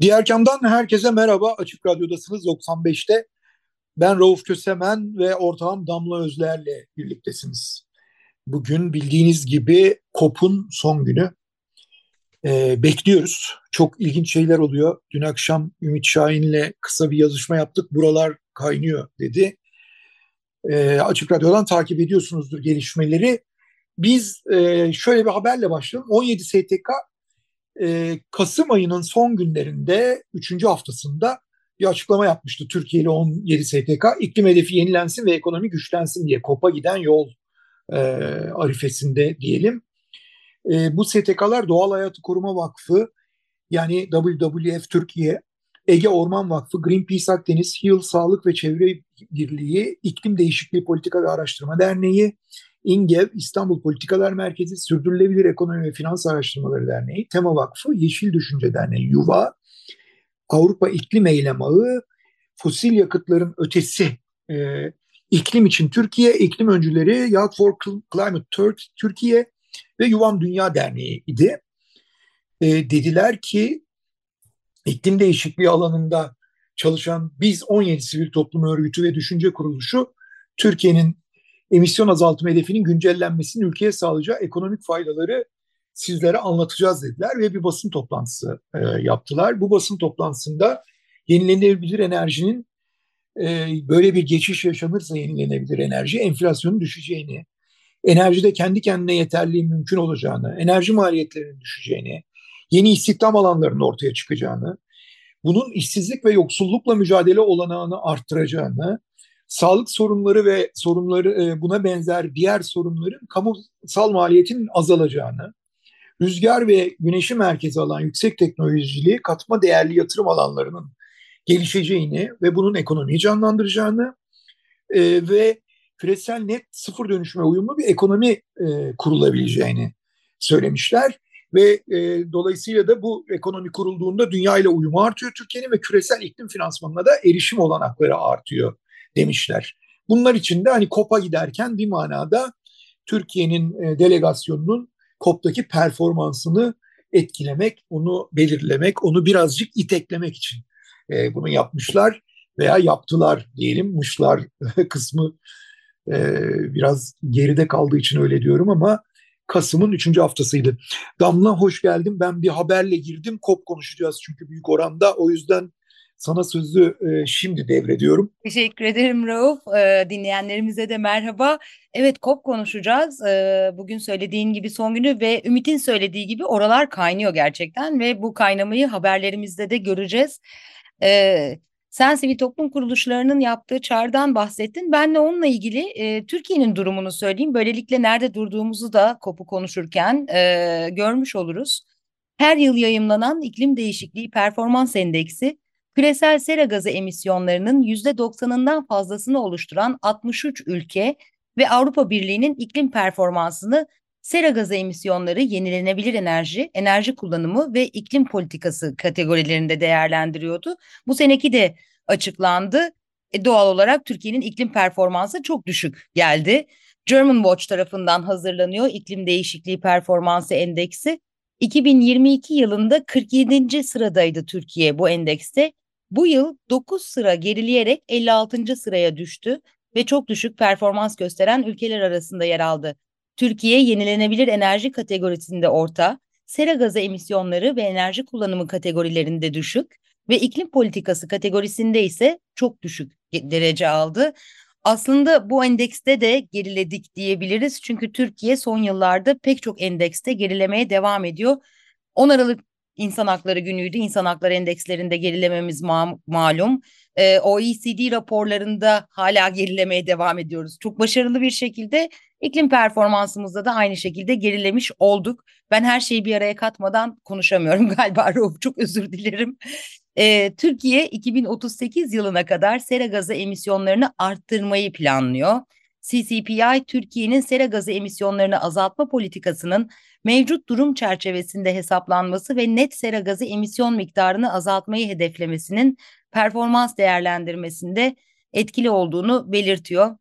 Diğer camdan herkese merhaba. Açık Radyo'dasınız 95'te. Ben Rauf Kösemen ve ortağım Damla Özler'le birliktesiniz. Bugün bildiğiniz gibi COP'un son günü. Ee, bekliyoruz. Çok ilginç şeyler oluyor. Dün akşam Ümit Şahin'le kısa bir yazışma yaptık. Buralar kaynıyor dedi. Ee, Açık Radyo'dan takip ediyorsunuzdur gelişmeleri. Biz e, şöyle bir haberle başlayalım. 17 STK e, Kasım ayının son günlerinde 3. haftasında bir açıklama yapmıştı Türkiye ile 17 STK. iklim hedefi yenilensin ve ekonomi güçlensin diye kopa giden yol e, arifesinde diyelim. E, bu STK'lar Doğal Hayatı Koruma Vakfı yani WWF Türkiye, Ege Orman Vakfı, Greenpeace Akdeniz, HİL Sağlık ve Çevre Birliği, İklim Değişikliği Politika ve Araştırma Derneği, İNGEV, İstanbul Politikalar Merkezi, Sürdürülebilir Ekonomi ve Finans Araştırmaları Derneği, Tema Vakfı, Yeşil Düşünce Derneği, YUVA, Avrupa İklim Eylem Ağı, Fosil Yakıtların Ötesi, e, İklim için Türkiye, İklim Öncüleri, Yacht for Climate Türkiye ve Yuvam Dünya Derneği idi. E, dediler ki iklim değişikliği alanında çalışan biz 17 sivil toplum örgütü ve düşünce kuruluşu Türkiye'nin emisyon azaltma hedefinin güncellenmesinin ülkeye sağlayacağı ekonomik faydaları sizlere anlatacağız dediler ve bir basın toplantısı e, yaptılar. Bu basın toplantısında yenilenebilir enerjinin e, böyle bir geçiş yaşanırsa yenilenebilir enerji enflasyonun düşeceğini, enerjide kendi kendine yeterliğin mümkün olacağını, enerji maliyetlerinin düşeceğini, yeni istihdam alanlarının ortaya çıkacağını, bunun işsizlik ve yoksullukla mücadele olanağını arttıracağını, sağlık sorunları ve sorunları e, buna benzer diğer sorunların kamusal maliyetinin azalacağını, rüzgar ve güneşi merkezi alan yüksek teknolojili katma değerli yatırım alanlarının gelişeceğini ve bunun ekonomiyi canlandıracağını e, ve küresel net sıfır dönüşüme uyumlu bir ekonomi e, kurulabileceğini söylemişler. Ve e, dolayısıyla da bu ekonomi kurulduğunda dünya ile uyumu artıyor Türkiye'nin ve küresel iklim finansmanına da erişim olanakları artıyor demişler. Bunlar için de hani COP'a giderken bir manada Türkiye'nin e, delegasyonunun COP'taki performansını etkilemek, onu belirlemek, onu birazcık iteklemek için e, bunu yapmışlar veya yaptılar diyelim. Mışlar kısmı e, biraz geride kaldığı için öyle diyorum ama Kasım'ın üçüncü haftasıydı. Damla hoş geldin. Ben bir haberle girdim. COP konuşacağız çünkü büyük oranda. O yüzden sana sözü e, şimdi devrediyorum. Teşekkür ederim Rauf. E, dinleyenlerimize de merhaba. Evet COP konuşacağız. E, bugün söylediğin gibi son günü ve Ümit'in söylediği gibi oralar kaynıyor gerçekten ve bu kaynamayı haberlerimizde de göreceğiz. E, sen sivil toplum kuruluşlarının yaptığı çağrıdan bahsettin. Ben de onunla ilgili e, Türkiye'nin durumunu söyleyeyim. Böylelikle nerede durduğumuzu da COP'u konuşurken e, görmüş oluruz. Her yıl yayımlanan iklim değişikliği performans endeksi küresel sera gazı emisyonlarının %90'ından fazlasını oluşturan 63 ülke ve Avrupa Birliği'nin iklim performansını sera gazı emisyonları, yenilenebilir enerji, enerji kullanımı ve iklim politikası kategorilerinde değerlendiriyordu. Bu seneki de açıklandı. E, doğal olarak Türkiye'nin iklim performansı çok düşük geldi. German Watch tarafından hazırlanıyor iklim değişikliği performansı endeksi. 2022 yılında 47. sıradaydı Türkiye bu endekste. Bu yıl 9 sıra gerileyerek 56. sıraya düştü ve çok düşük performans gösteren ülkeler arasında yer aldı. Türkiye yenilenebilir enerji kategorisinde orta, sera gazı emisyonları ve enerji kullanımı kategorilerinde düşük ve iklim politikası kategorisinde ise çok düşük derece aldı. Aslında bu endekste de geriledik diyebiliriz. Çünkü Türkiye son yıllarda pek çok endekste gerilemeye devam ediyor. 10 Aralık İnsan Hakları Günü'ydü. İnsan Hakları Endekslerinde gerilememiz ma malum. Ee, OECD raporlarında hala gerilemeye devam ediyoruz. Çok başarılı bir şekilde İklim performansımızda da aynı şekilde gerilemiş olduk. Ben her şeyi bir araya katmadan konuşamıyorum galiba Ruh çok özür dilerim. Ee, Türkiye 2038 yılına kadar sera gazı emisyonlarını arttırmayı planlıyor. CCPI Türkiye'nin sera gazı emisyonlarını azaltma politikasının mevcut durum çerçevesinde hesaplanması ve net sera gazı emisyon miktarını azaltmayı hedeflemesinin performans değerlendirmesinde etkili olduğunu belirtiyor.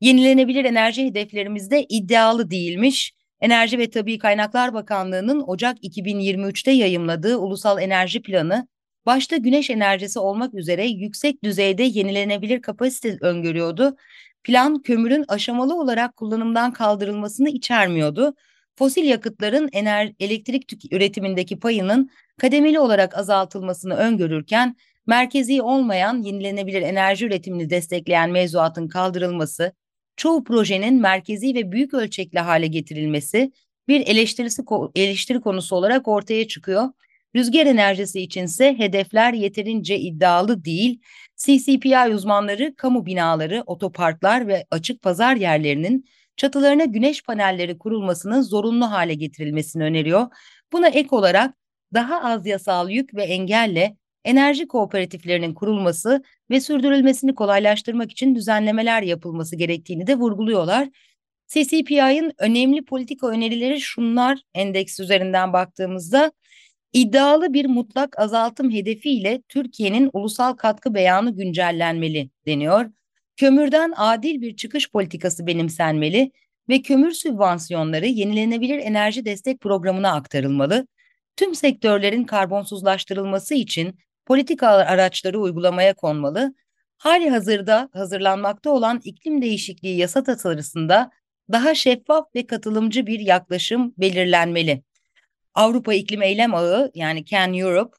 Yenilenebilir enerji hedeflerimizde iddialı değilmiş. Enerji ve Tabi Kaynaklar Bakanlığı'nın Ocak 2023'te yayımladığı Ulusal Enerji Planı, başta güneş enerjisi olmak üzere yüksek düzeyde yenilenebilir kapasite öngörüyordu. Plan kömürün aşamalı olarak kullanımdan kaldırılmasını içermiyordu. Fosil yakıtların ener elektrik üretimindeki payının kademeli olarak azaltılmasını öngörürken merkezi olmayan yenilenebilir enerji üretimini destekleyen mevzuatın kaldırılması, çoğu projenin merkezi ve büyük ölçekli hale getirilmesi bir eleştirisi eleştiri konusu olarak ortaya çıkıyor. Rüzgar enerjisi içinse hedefler yeterince iddialı değil. CCPI uzmanları kamu binaları, otoparklar ve açık pazar yerlerinin çatılarına güneş panelleri kurulmasının zorunlu hale getirilmesini öneriyor. Buna ek olarak daha az yasal yük ve engelle enerji kooperatiflerinin kurulması ve sürdürülmesini kolaylaştırmak için düzenlemeler yapılması gerektiğini de vurguluyorlar. CCPI'nin önemli politika önerileri şunlar endeks üzerinden baktığımızda iddialı bir mutlak azaltım hedefiyle Türkiye'nin ulusal katkı beyanı güncellenmeli deniyor. Kömürden adil bir çıkış politikası benimsenmeli ve kömür sübvansiyonları yenilenebilir enerji destek programına aktarılmalı. Tüm sektörlerin karbonsuzlaştırılması için politika araçları uygulamaya konmalı. Hali hazırda hazırlanmakta olan iklim değişikliği yasa tasarısında daha şeffaf ve katılımcı bir yaklaşım belirlenmeli. Avrupa İklim Eylem Ağı yani Can Europe,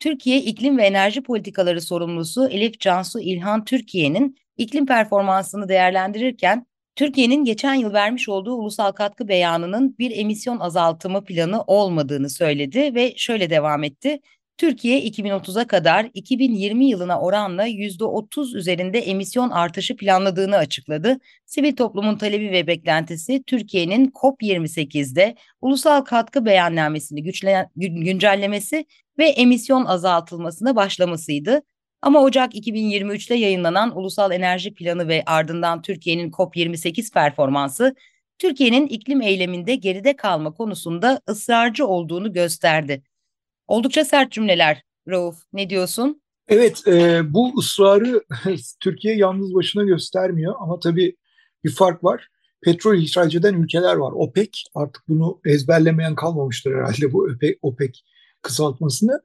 Türkiye İklim ve Enerji Politikaları sorumlusu Elif Cansu İlhan Türkiye'nin iklim performansını değerlendirirken Türkiye'nin geçen yıl vermiş olduğu ulusal katkı beyanının bir emisyon azaltımı planı olmadığını söyledi ve şöyle devam etti. Türkiye 2030'a kadar 2020 yılına oranla %30 üzerinde emisyon artışı planladığını açıkladı. Sivil toplumun talebi ve beklentisi Türkiye'nin COP28'de ulusal katkı beyannamesini güçlen, güncellemesi ve emisyon azaltılmasına başlamasıydı. Ama Ocak 2023'te yayınlanan Ulusal Enerji Planı ve ardından Türkiye'nin COP28 performansı Türkiye'nin iklim eyleminde geride kalma konusunda ısrarcı olduğunu gösterdi. Oldukça sert cümleler Rauf. Ne diyorsun? Evet, e, bu ısrarı Türkiye yalnız başına göstermiyor ama tabii bir fark var. Petrol ihraç eden ülkeler var. OPEC artık bunu ezberlemeyen kalmamıştır herhalde bu OPEC, OPEC kısaltmasını.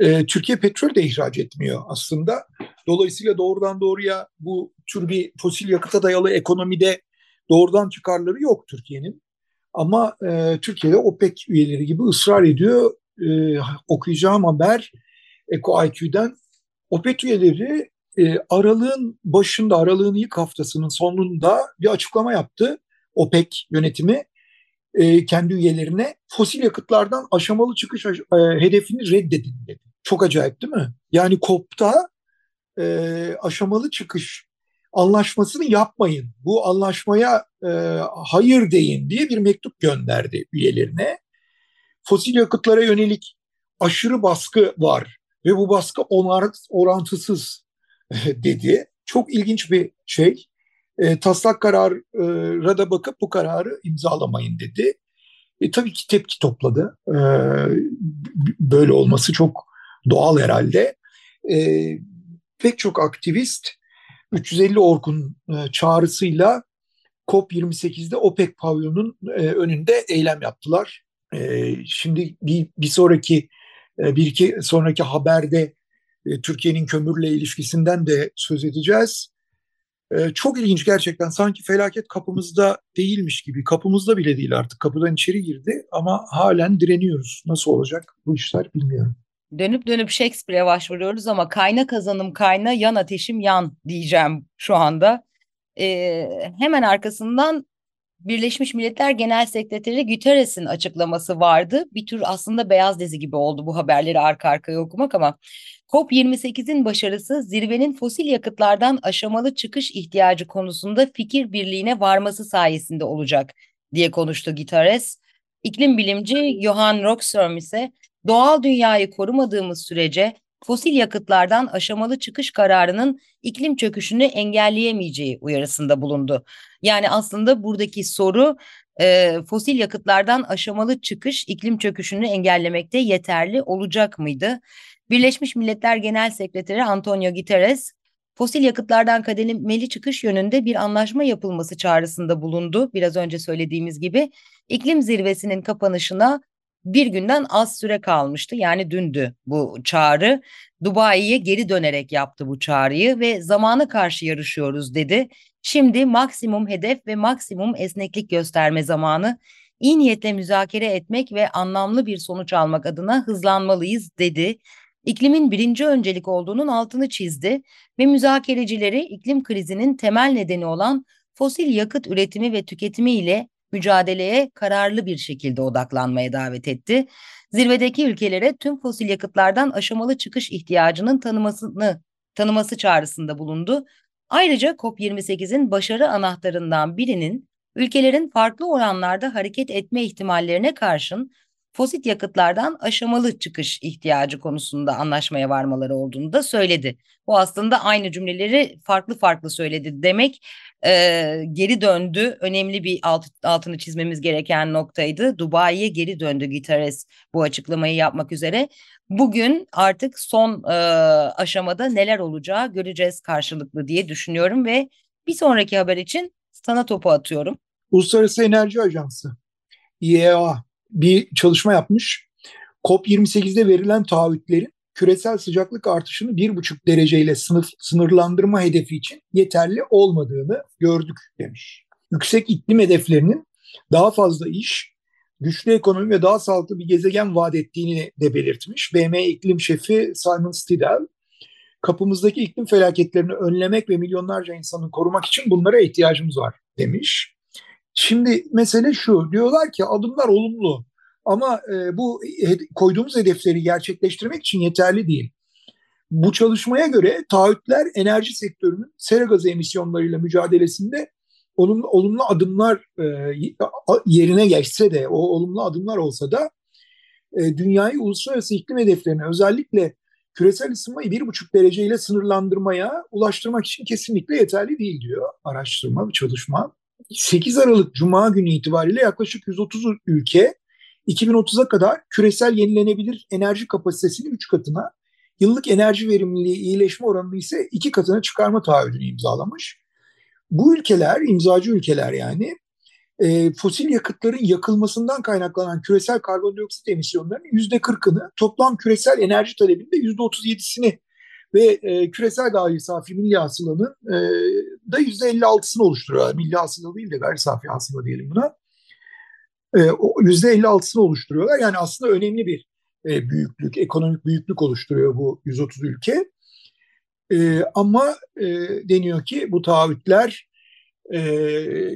E, Türkiye petrol de ihraç etmiyor aslında. Dolayısıyla doğrudan doğruya bu tür bir fosil yakıta dayalı ekonomide doğrudan çıkarları yok Türkiye'nin. Ama e, Türkiye'de OPEC üyeleri gibi ısrar ediyor e, okuyacağım haber Eko IQ'den OPEC üyeleri e, aralığın başında, aralığın ilk haftasının sonunda bir açıklama yaptı. OPEC yönetimi e, kendi üyelerine fosil yakıtlardan aşamalı çıkış e, hedefini reddedin dedi. Çok acayip değil mi? Yani COP'ta e, aşamalı çıkış anlaşmasını yapmayın. Bu anlaşmaya e, hayır deyin diye bir mektup gönderdi üyelerine fosil yakıtlara yönelik aşırı baskı var ve bu baskı orantısız dedi. Çok ilginç bir şey. E, taslak karara da bakıp bu kararı imzalamayın dedi. E, tabii ki tepki topladı. E, böyle olması çok doğal herhalde. E, pek çok aktivist 350 Orkun e, çağrısıyla COP28'de OPEC pavyonunun e, önünde eylem yaptılar. Ee, şimdi bir, bir sonraki e, bir iki sonraki haberde e, Türkiye'nin kömürle ilişkisinden de söz edeceğiz. Ee, çok ilginç gerçekten sanki felaket kapımızda değilmiş gibi kapımızda bile değil artık kapıdan içeri girdi ama halen direniyoruz. Nasıl olacak bu işler bilmiyorum. Dönüp dönüp Shakespeare'e başvuruyoruz ama kayna kazanım kayna yan ateşim yan diyeceğim şu anda. Ee, hemen arkasından Birleşmiş Milletler Genel Sekreteri Guterres'in açıklaması vardı. Bir tür aslında beyaz dizi gibi oldu bu haberleri arka arkaya okumak ama COP28'in başarısı zirvenin fosil yakıtlardan aşamalı çıkış ihtiyacı konusunda fikir birliğine varması sayesinde olacak diye konuştu Guterres. İklim bilimci Johan Rockström ise doğal dünyayı korumadığımız sürece fosil yakıtlardan aşamalı çıkış kararının iklim çöküşünü engelleyemeyeceği uyarısında bulundu. Yani aslında buradaki soru e, fosil yakıtlardan aşamalı çıkış iklim çöküşünü engellemekte yeterli olacak mıydı? Birleşmiş Milletler Genel Sekreteri Antonio Guterres fosil yakıtlardan kademeli çıkış yönünde bir anlaşma yapılması çağrısında bulundu. Biraz önce söylediğimiz gibi iklim zirvesinin kapanışına bir günden az süre kalmıştı. Yani dündü bu çağrı. Dubai'ye geri dönerek yaptı bu çağrıyı ve zamana karşı yarışıyoruz dedi. Şimdi maksimum hedef ve maksimum esneklik gösterme zamanı. İyi niyetle müzakere etmek ve anlamlı bir sonuç almak adına hızlanmalıyız dedi. İklimin birinci öncelik olduğunun altını çizdi ve müzakerecileri iklim krizinin temel nedeni olan fosil yakıt üretimi ve tüketimi ile mücadeleye kararlı bir şekilde odaklanmaya davet etti. Zirvedeki ülkelere tüm fosil yakıtlardan aşamalı çıkış ihtiyacının tanımasını tanıması çağrısında bulundu. Ayrıca COP28'in başarı anahtarından birinin ülkelerin farklı oranlarda hareket etme ihtimallerine karşın fosil yakıtlardan aşamalı çıkış ihtiyacı konusunda anlaşmaya varmaları olduğunu da söyledi. Bu aslında aynı cümleleri farklı farklı söyledi demek e, geri döndü. Önemli bir alt, altını çizmemiz gereken noktaydı. Dubai'ye geri döndü Guterres bu açıklamayı yapmak üzere. Bugün artık son e, aşamada neler olacağı göreceğiz karşılıklı diye düşünüyorum ve bir sonraki haber için sana topu atıyorum. Uluslararası Enerji Ajansı IEA bir çalışma yapmış. COP28'de verilen taahhütlerin küresel sıcaklık artışını 1,5 dereceyle sınıf, sınırlandırma hedefi için yeterli olmadığını gördük demiş. Yüksek iklim hedeflerinin daha fazla iş, güçlü ekonomi ve daha sağlıklı bir gezegen vaat ettiğini de belirtmiş. BM iklim şefi Simon Stidel, kapımızdaki iklim felaketlerini önlemek ve milyonlarca insanı korumak için bunlara ihtiyacımız var demiş. Şimdi mesele şu, diyorlar ki adımlar olumlu ama e, bu koyduğumuz hedefleri gerçekleştirmek için yeterli değil. Bu çalışmaya göre taahhütler enerji sektörünün sera gazı emisyonlarıyla mücadelesinde olumlu, olumlu adımlar e, yerine geçse de, o olumlu adımlar olsa da e, dünyayı uluslararası iklim hedeflerine özellikle küresel ısınmayı bir buçuk dereceyle sınırlandırmaya ulaştırmak için kesinlikle yeterli değil diyor araştırma, çalışma. 8 Aralık Cuma günü itibariyle yaklaşık 130 ülke 2030'a kadar küresel yenilenebilir enerji kapasitesini 3 katına, yıllık enerji verimliliği iyileşme oranını ise 2 katına çıkarma taahhüdünü imzalamış. Bu ülkeler, imzacı ülkeler yani, e, fosil yakıtların yakılmasından kaynaklanan küresel karbondioksit emisyonlarının %40'ını, toplam küresel enerji talebinde %37'sini ve e, küresel gayri safi milli hasılanın e, da %56'sını oluşturuyor. Milli hasıla değil de gayri safi hasıla diyelim buna. E, o %56'sını oluşturuyorlar. Yani aslında önemli bir e, büyüklük, ekonomik büyüklük oluşturuyor bu 130 ülke. E, ama e, deniyor ki bu taahhütler e,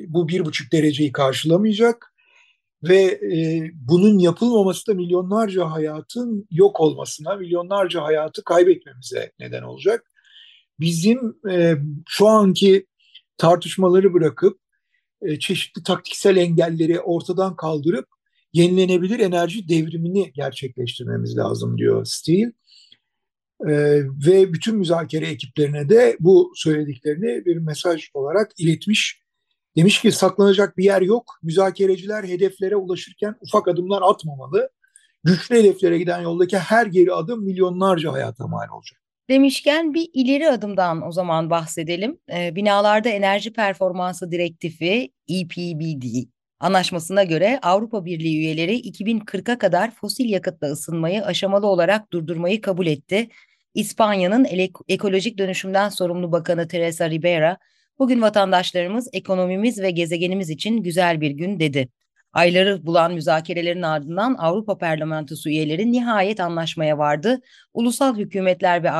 bu bir buçuk dereceyi karşılamayacak ve e, bunun yapılmaması da milyonlarca hayatın yok olmasına, milyonlarca hayatı kaybetmemize neden olacak. Bizim e, şu anki tartışmaları bırakıp e, çeşitli taktiksel engelleri ortadan kaldırıp yenilenebilir enerji devrimini gerçekleştirmemiz lazım diyor Steele. E, ve bütün müzakere ekiplerine de bu söylediklerini bir mesaj olarak iletmiş Demiş ki saklanacak bir yer yok. Müzakereciler hedeflere ulaşırken ufak adımlar atmamalı. Güçlü hedeflere giden yoldaki her geri adım milyonlarca hayata mal olacak. Demişken bir ileri adımdan o zaman bahsedelim. E, binalarda enerji performansı direktifi EPBD anlaşmasına göre Avrupa Birliği üyeleri 2040'a kadar fosil yakıtla ısınmayı aşamalı olarak durdurmayı kabul etti. İspanya'nın ekolojik dönüşümden sorumlu bakanı Teresa Ribera Bugün vatandaşlarımız ekonomimiz ve gezegenimiz için güzel bir gün dedi. Ayları bulan müzakerelerin ardından Avrupa Parlamentosu üyeleri nihayet anlaşmaya vardı. Ulusal Hükümetler ve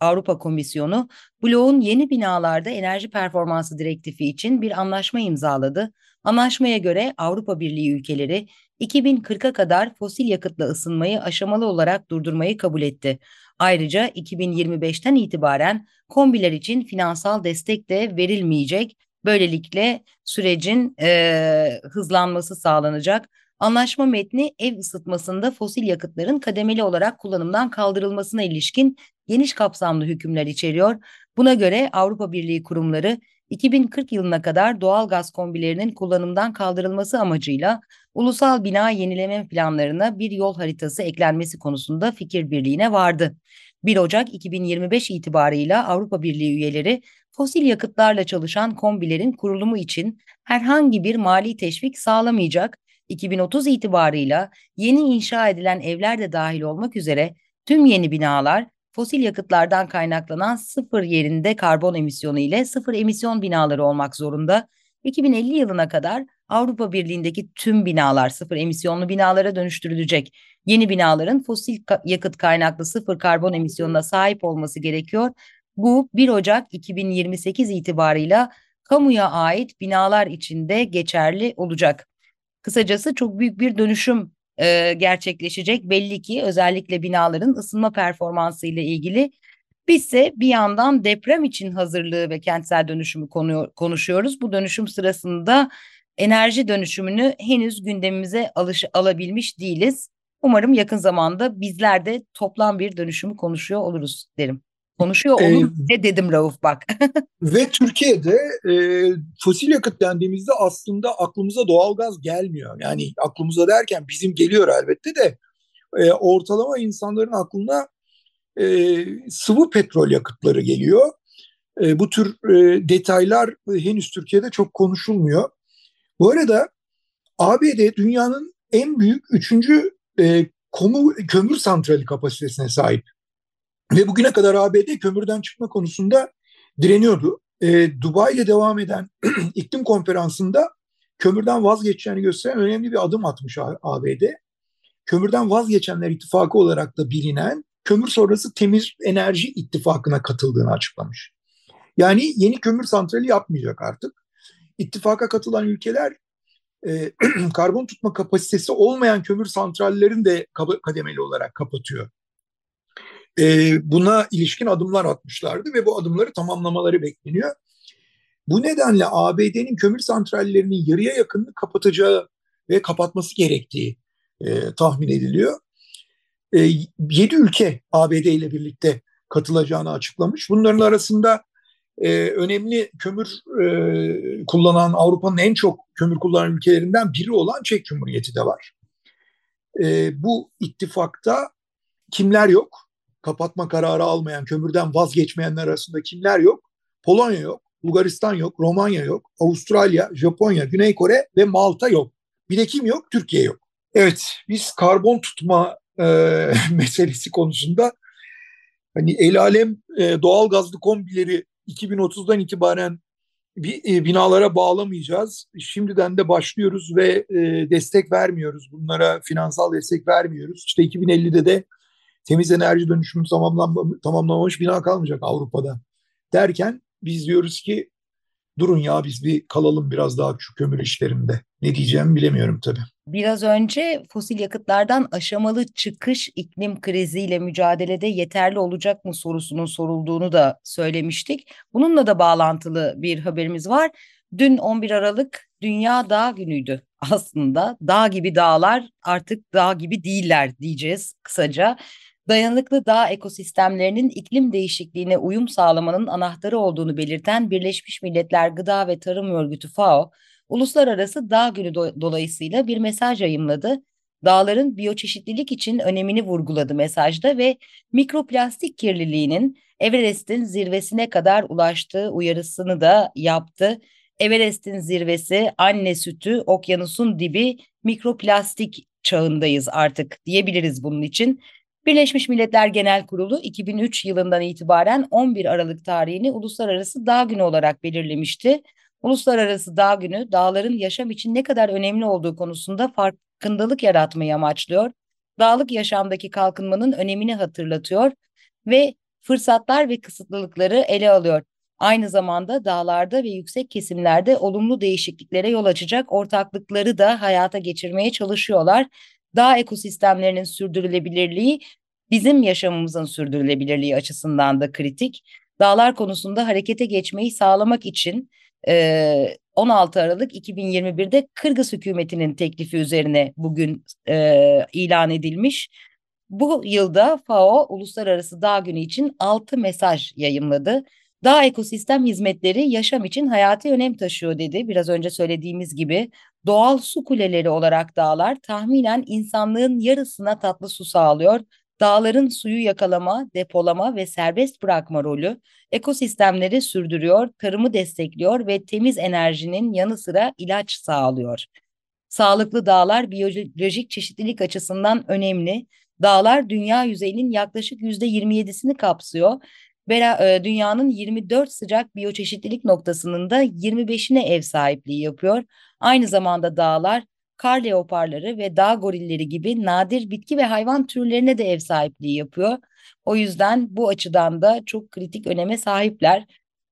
Avrupa Komisyonu bloğun yeni binalarda enerji performansı direktifi için bir anlaşma imzaladı. Anlaşmaya göre Avrupa Birliği ülkeleri 2040'a kadar fosil yakıtla ısınmayı aşamalı olarak durdurmayı kabul etti. Ayrıca 2025'ten itibaren kombiler için finansal destek de verilmeyecek. Böylelikle sürecin e, hızlanması sağlanacak. Anlaşma metni ev ısıtmasında fosil yakıtların kademeli olarak kullanımdan kaldırılmasına ilişkin geniş kapsamlı hükümler içeriyor. Buna göre Avrupa Birliği kurumları 2040 yılına kadar doğal gaz kombilerinin kullanımdan kaldırılması amacıyla ulusal bina yenileme planlarına bir yol haritası eklenmesi konusunda fikir birliğine vardı. 1 Ocak 2025 itibarıyla Avrupa Birliği üyeleri fosil yakıtlarla çalışan kombilerin kurulumu için herhangi bir mali teşvik sağlamayacak, 2030 itibarıyla yeni inşa edilen evler de dahil olmak üzere tüm yeni binalar fosil yakıtlardan kaynaklanan sıfır yerinde karbon emisyonu ile sıfır emisyon binaları olmak zorunda. 2050 yılına kadar Avrupa Birliği'ndeki tüm binalar sıfır emisyonlu binalara dönüştürülecek. Yeni binaların fosil yakıt kaynaklı sıfır karbon emisyonuna sahip olması gerekiyor. Bu 1 Ocak 2028 itibarıyla kamuya ait binalar içinde geçerli olacak. Kısacası çok büyük bir dönüşüm e, gerçekleşecek. Belli ki özellikle binaların ısınma performansı ile ilgili Bizse bir yandan deprem için hazırlığı ve kentsel dönüşümü konu, konuşuyoruz. Bu dönüşüm sırasında enerji dönüşümünü henüz gündemimize alış, alabilmiş değiliz. Umarım yakın zamanda bizler de toplam bir dönüşümü konuşuyor oluruz derim. Konuşuyor olur ee, dedim Rauf bak. ve Türkiye'de e, fosil yakıt dendiğimizde aslında aklımıza doğalgaz gelmiyor. Yani aklımıza derken bizim geliyor elbette de e, ortalama insanların aklına e, sıvı petrol yakıtları geliyor. E, bu tür e, detaylar henüz Türkiye'de çok konuşulmuyor. Bu arada ABD dünyanın en büyük üçüncü e, komu, kömür santrali kapasitesine sahip. Ve bugüne kadar ABD kömürden çıkma konusunda direniyordu. E, Dubai ile devam eden iklim konferansında kömürden vazgeçeceğini gösteren önemli bir adım atmış ABD. Kömürden vazgeçenler ittifakı olarak da bilinen kömür sonrası temiz enerji ittifakına katıldığını açıklamış. Yani yeni kömür santrali yapmayacak artık. İttifaka katılan ülkeler e, karbon tutma kapasitesi olmayan kömür santrallerini de kademeli olarak kapatıyor. E, buna ilişkin adımlar atmışlardı ve bu adımları tamamlamaları bekleniyor. Bu nedenle ABD'nin kömür santrallerinin yarıya yakınını kapatacağı ve kapatması gerektiği e, tahmin ediliyor. E, 7 ülke ABD ile birlikte katılacağını açıklamış. Bunların arasında e, önemli kömür e, kullanan Avrupa'nın en çok kömür kullanan ülkelerinden biri olan Çek Cumhuriyeti de var. E, bu ittifakta kimler yok? Kapatma kararı almayan, kömürden vazgeçmeyenler arasında kimler yok? Polonya yok, Bulgaristan yok, Romanya yok, Avustralya, Japonya, Güney Kore ve Malta yok. Bir de kim yok? Türkiye yok. Evet, biz karbon tutma e, meselesi konusunda hani el alem e, doğal gazlı kombileri 2030'dan itibaren bir e, binalara bağlamayacağız. Şimdiden de başlıyoruz ve e, destek vermiyoruz. Bunlara finansal destek vermiyoruz. İşte 2050'de de temiz enerji dönüşümü tamamlanma, tamamlamamış bina kalmayacak Avrupa'da. Derken biz diyoruz ki durun ya biz bir kalalım biraz daha şu kömür işlerinde. Ne diyeceğimi bilemiyorum tabii. Biraz önce fosil yakıtlardan aşamalı çıkış iklim kriziyle mücadelede yeterli olacak mı sorusunun sorulduğunu da söylemiştik. Bununla da bağlantılı bir haberimiz var. Dün 11 Aralık Dünya Dağ Günü'ydü aslında. Dağ gibi dağlar artık dağ gibi değiller diyeceğiz kısaca. Dayanıklı dağ ekosistemlerinin iklim değişikliğine uyum sağlamanın anahtarı olduğunu belirten Birleşmiş Milletler Gıda ve Tarım Örgütü FAO, Uluslararası Dağ Günü do dolayısıyla bir mesaj yayımladı. Dağların biyoçeşitlilik için önemini vurguladı mesajda ve mikroplastik kirliliğinin Everest'in zirvesine kadar ulaştığı uyarısını da yaptı. Everest'in zirvesi, anne sütü, okyanusun dibi, mikroplastik çağındayız artık diyebiliriz bunun için. Birleşmiş Milletler Genel Kurulu 2003 yılından itibaren 11 Aralık tarihini Uluslararası Dağ Günü olarak belirlemişti. Uluslararası Dağ Günü dağların yaşam için ne kadar önemli olduğu konusunda farkındalık yaratmayı amaçlıyor. Dağlık yaşamdaki kalkınmanın önemini hatırlatıyor ve fırsatlar ve kısıtlılıkları ele alıyor. Aynı zamanda dağlarda ve yüksek kesimlerde olumlu değişikliklere yol açacak ortaklıkları da hayata geçirmeye çalışıyorlar. Dağ ekosistemlerinin sürdürülebilirliği bizim yaşamımızın sürdürülebilirliği açısından da kritik. Dağlar konusunda harekete geçmeyi sağlamak için 16 Aralık 2021'de Kırgız hükümetinin teklifi üzerine bugün ilan edilmiş. Bu yılda FAO Uluslararası Dağ Günü için 6 mesaj yayımladı. Dağ ekosistem hizmetleri yaşam için hayati önem taşıyor dedi. Biraz önce söylediğimiz gibi doğal su kuleleri olarak dağlar tahminen insanlığın yarısına tatlı su sağlıyor. Dağların suyu yakalama, depolama ve serbest bırakma rolü ekosistemleri sürdürüyor, tarımı destekliyor ve temiz enerjinin yanı sıra ilaç sağlıyor. Sağlıklı dağlar biyolojik çeşitlilik açısından önemli. Dağlar dünya yüzeyinin yaklaşık %27'sini kapsıyor e, dünyanın 24 sıcak biyoçeşitlilik noktasının da 25'ine ev sahipliği yapıyor. Aynı zamanda dağlar kar leoparları ve dağ gorilleri gibi nadir bitki ve hayvan türlerine de ev sahipliği yapıyor. O yüzden bu açıdan da çok kritik öneme sahipler.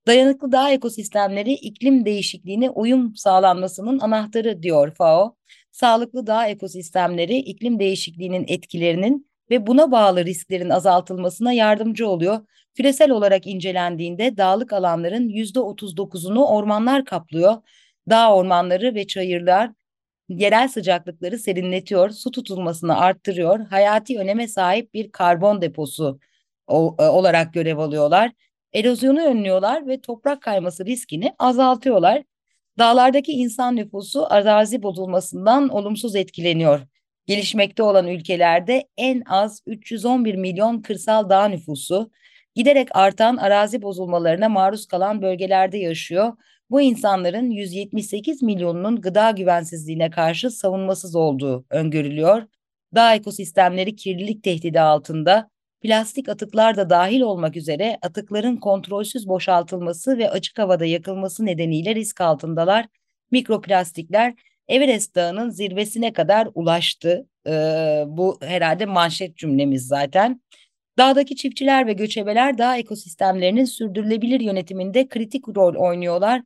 Dayanıklı dağ ekosistemleri iklim değişikliğine uyum sağlanmasının anahtarı diyor FAO. Sağlıklı dağ ekosistemleri iklim değişikliğinin etkilerinin ve buna bağlı risklerin azaltılmasına yardımcı oluyor. Küresel olarak incelendiğinde dağlık alanların %39'unu ormanlar kaplıyor. Dağ ormanları ve çayırlar yerel sıcaklıkları serinletiyor, su tutulmasını arttırıyor, hayati öneme sahip bir karbon deposu e, olarak görev alıyorlar. Erozyonu önlüyorlar ve toprak kayması riskini azaltıyorlar. Dağlardaki insan nüfusu arazi bozulmasından olumsuz etkileniyor. Gelişmekte olan ülkelerde en az 311 milyon kırsal dağ nüfusu, giderek artan arazi bozulmalarına maruz kalan bölgelerde yaşıyor. Bu insanların 178 milyonunun gıda güvensizliğine karşı savunmasız olduğu öngörülüyor. Dağ ekosistemleri kirlilik tehdidi altında, plastik atıklar da dahil olmak üzere atıkların kontrolsüz boşaltılması ve açık havada yakılması nedeniyle risk altındalar. Mikroplastikler Everest Dağı'nın zirvesine kadar ulaştı. Ee, bu herhalde manşet cümlemiz zaten. Dağdaki çiftçiler ve göçebeler dağ ekosistemlerinin sürdürülebilir yönetiminde kritik rol oynuyorlar.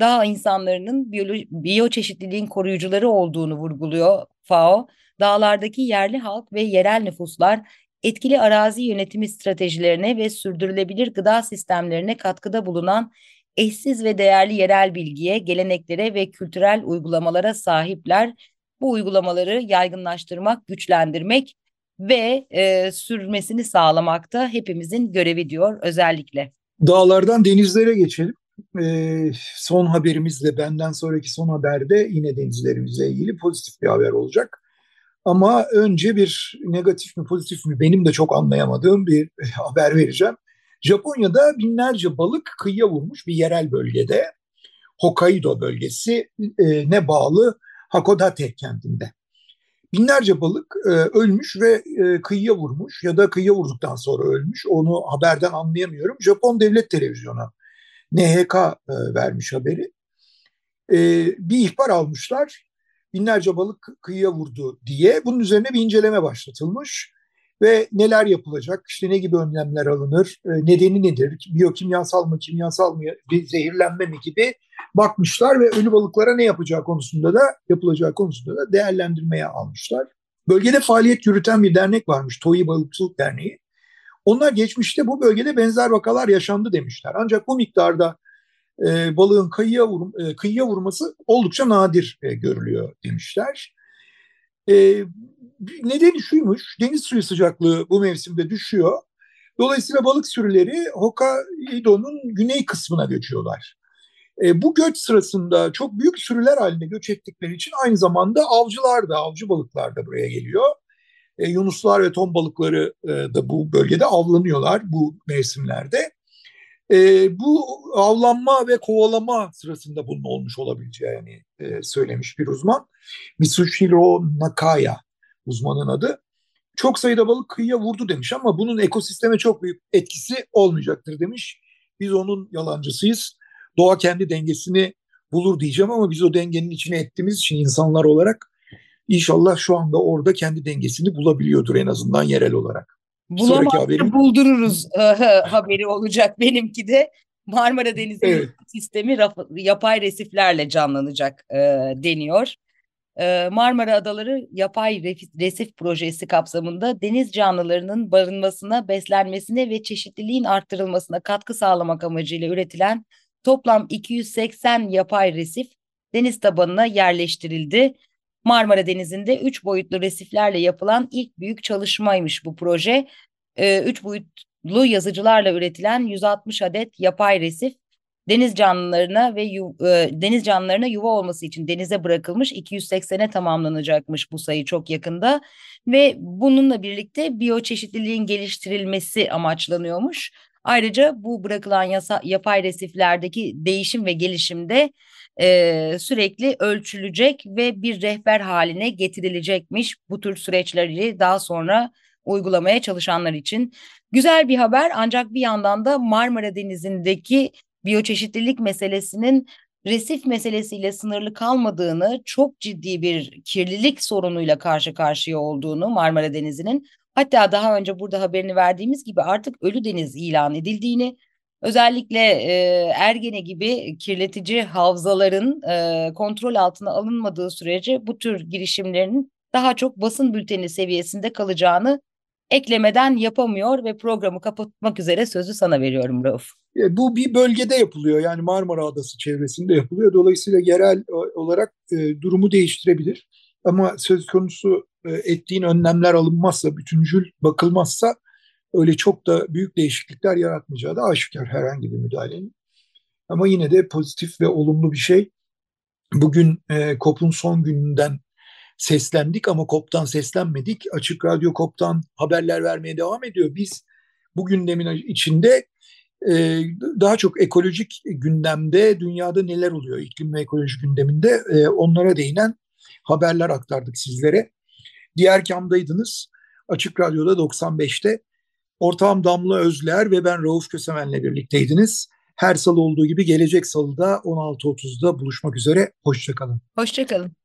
Dağ insanlarının biyoçeşitliliğin koruyucuları olduğunu vurguluyor FAO. Dağlardaki yerli halk ve yerel nüfuslar etkili arazi yönetimi stratejilerine ve sürdürülebilir gıda sistemlerine katkıda bulunan eşsiz ve değerli yerel bilgiye, geleneklere ve kültürel uygulamalara sahipler. Bu uygulamaları yaygınlaştırmak, güçlendirmek ve e, sürmesini sağlamakta hepimizin görevi diyor özellikle. Dağlardan denizlere geçelim. E, son haberimizle benden sonraki son haberde yine denizlerimizle ilgili pozitif bir haber olacak. Ama önce bir negatif mi pozitif mi benim de çok anlayamadığım bir haber vereceğim. Japonya'da binlerce balık kıyıya vurmuş bir yerel bölgede. Hokkaido bölgesi e, ne bağlı Hakodate kentinde. Binlerce balık e, ölmüş ve e, kıyıya vurmuş ya da kıyıya vurduktan sonra ölmüş. Onu haberden anlayamıyorum. Japon Devlet Televizyonu NHK e, vermiş haberi. E, bir ihbar almışlar. Binlerce balık kıyıya vurdu diye. Bunun üzerine bir inceleme başlatılmış ve neler yapılacak, işte ne gibi önlemler alınır, e, nedeni nedir, biyokimyasal mı, kimyasal mı, bir zehirlenme mi gibi bakmışlar ve ölü balıklara ne yapacağı konusunda da yapılacağı konusunda da değerlendirmeye almışlar. Bölgede faaliyet yürüten bir dernek varmış, Toyi Balıkçılık Derneği. Onlar geçmişte bu bölgede benzer vakalar yaşandı demişler. Ancak bu miktarda e, balığın kıyıya, vur, e, kıyıya vurması oldukça nadir e, görülüyor demişler. E, nedeni şuymuş, deniz suyu sıcaklığı bu mevsimde düşüyor. Dolayısıyla balık sürüleri Hokkaido'nun güney kısmına göçüyorlar. E, bu göç sırasında çok büyük sürüler halinde göç ettikleri için aynı zamanda avcılar da, avcı balıklar da buraya geliyor. E, yunuslar ve ton balıkları e, da bu bölgede avlanıyorlar bu mevsimlerde. E, bu avlanma ve kovalama sırasında bunun olmuş olabileceğini e, söylemiş bir uzman. Mitsushiro Nakaya uzmanın adı. Çok sayıda balık kıyıya vurdu demiş ama bunun ekosisteme çok büyük etkisi olmayacaktır demiş. Biz onun yalancısıyız. Doğa kendi dengesini bulur diyeceğim ama biz o dengenin içine ettiğimiz için insanlar olarak inşallah şu anda orada kendi dengesini bulabiliyordur en azından yerel olarak. Bulamazsa haberim... buldururuz haberi olacak benimki de. Marmara Denizi evet. sistemi yapay resiflerle canlanacak e, deniyor. E, Marmara Adaları Yapay Resif Projesi kapsamında deniz canlılarının barınmasına, beslenmesine ve çeşitliliğin arttırılmasına katkı sağlamak amacıyla üretilen toplam 280 yapay resif deniz tabanına yerleştirildi. Marmara Denizi'nde üç boyutlu resiflerle yapılan ilk büyük çalışmaymış bu proje. Ee, üç boyutlu yazıcılarla üretilen 160 adet yapay resif deniz canlılarına ve yu, e, deniz canlılarına yuva olması için denize bırakılmış 280'e tamamlanacakmış bu sayı çok yakında ve bununla birlikte biyoçeşitliliğin geliştirilmesi amaçlanıyormuş. Ayrıca bu bırakılan yasa, yapay resiflerdeki değişim ve gelişimde e, sürekli ölçülecek ve bir rehber haline getirilecekmiş bu tür süreçleri daha sonra uygulamaya çalışanlar için. Güzel bir haber ancak bir yandan da Marmara Denizi'ndeki biyoçeşitlilik meselesinin resif meselesiyle sınırlı kalmadığını, çok ciddi bir kirlilik sorunuyla karşı karşıya olduğunu Marmara Denizi'nin hatta daha önce burada haberini verdiğimiz gibi artık ölü deniz ilan edildiğini, özellikle e, Ergene gibi kirletici havzaların e, kontrol altına alınmadığı sürece bu tür girişimlerin daha çok basın bülteni seviyesinde kalacağını eklemeden yapamıyor ve programı kapatmak üzere sözü sana veriyorum Rauf. E, bu bir bölgede yapılıyor yani Marmara Adası çevresinde yapılıyor. Dolayısıyla yerel olarak e, durumu değiştirebilir. Ama söz konusu e, ettiğin önlemler alınmazsa, bütüncül bakılmazsa öyle çok da büyük değişiklikler yaratmayacağı da aşikar herhangi bir müdahalenin. Ama yine de pozitif ve olumlu bir şey. Bugün e, COP'un son gününden seslendik ama COP'tan seslenmedik. Açık Radyo COP'tan haberler vermeye devam ediyor. Biz bu gündemin içinde e, daha çok ekolojik gündemde dünyada neler oluyor iklim ve ekoloji gündeminde e, onlara değinen haberler aktardık sizlere. Diğer kamdaydınız. Açık Radyo'da 95'te Ortağım Damla Özler ve ben Rauf Kösemen'le birlikteydiniz. Her salı olduğu gibi gelecek salıda 16.30'da buluşmak üzere. Hoşçakalın. Hoşçakalın.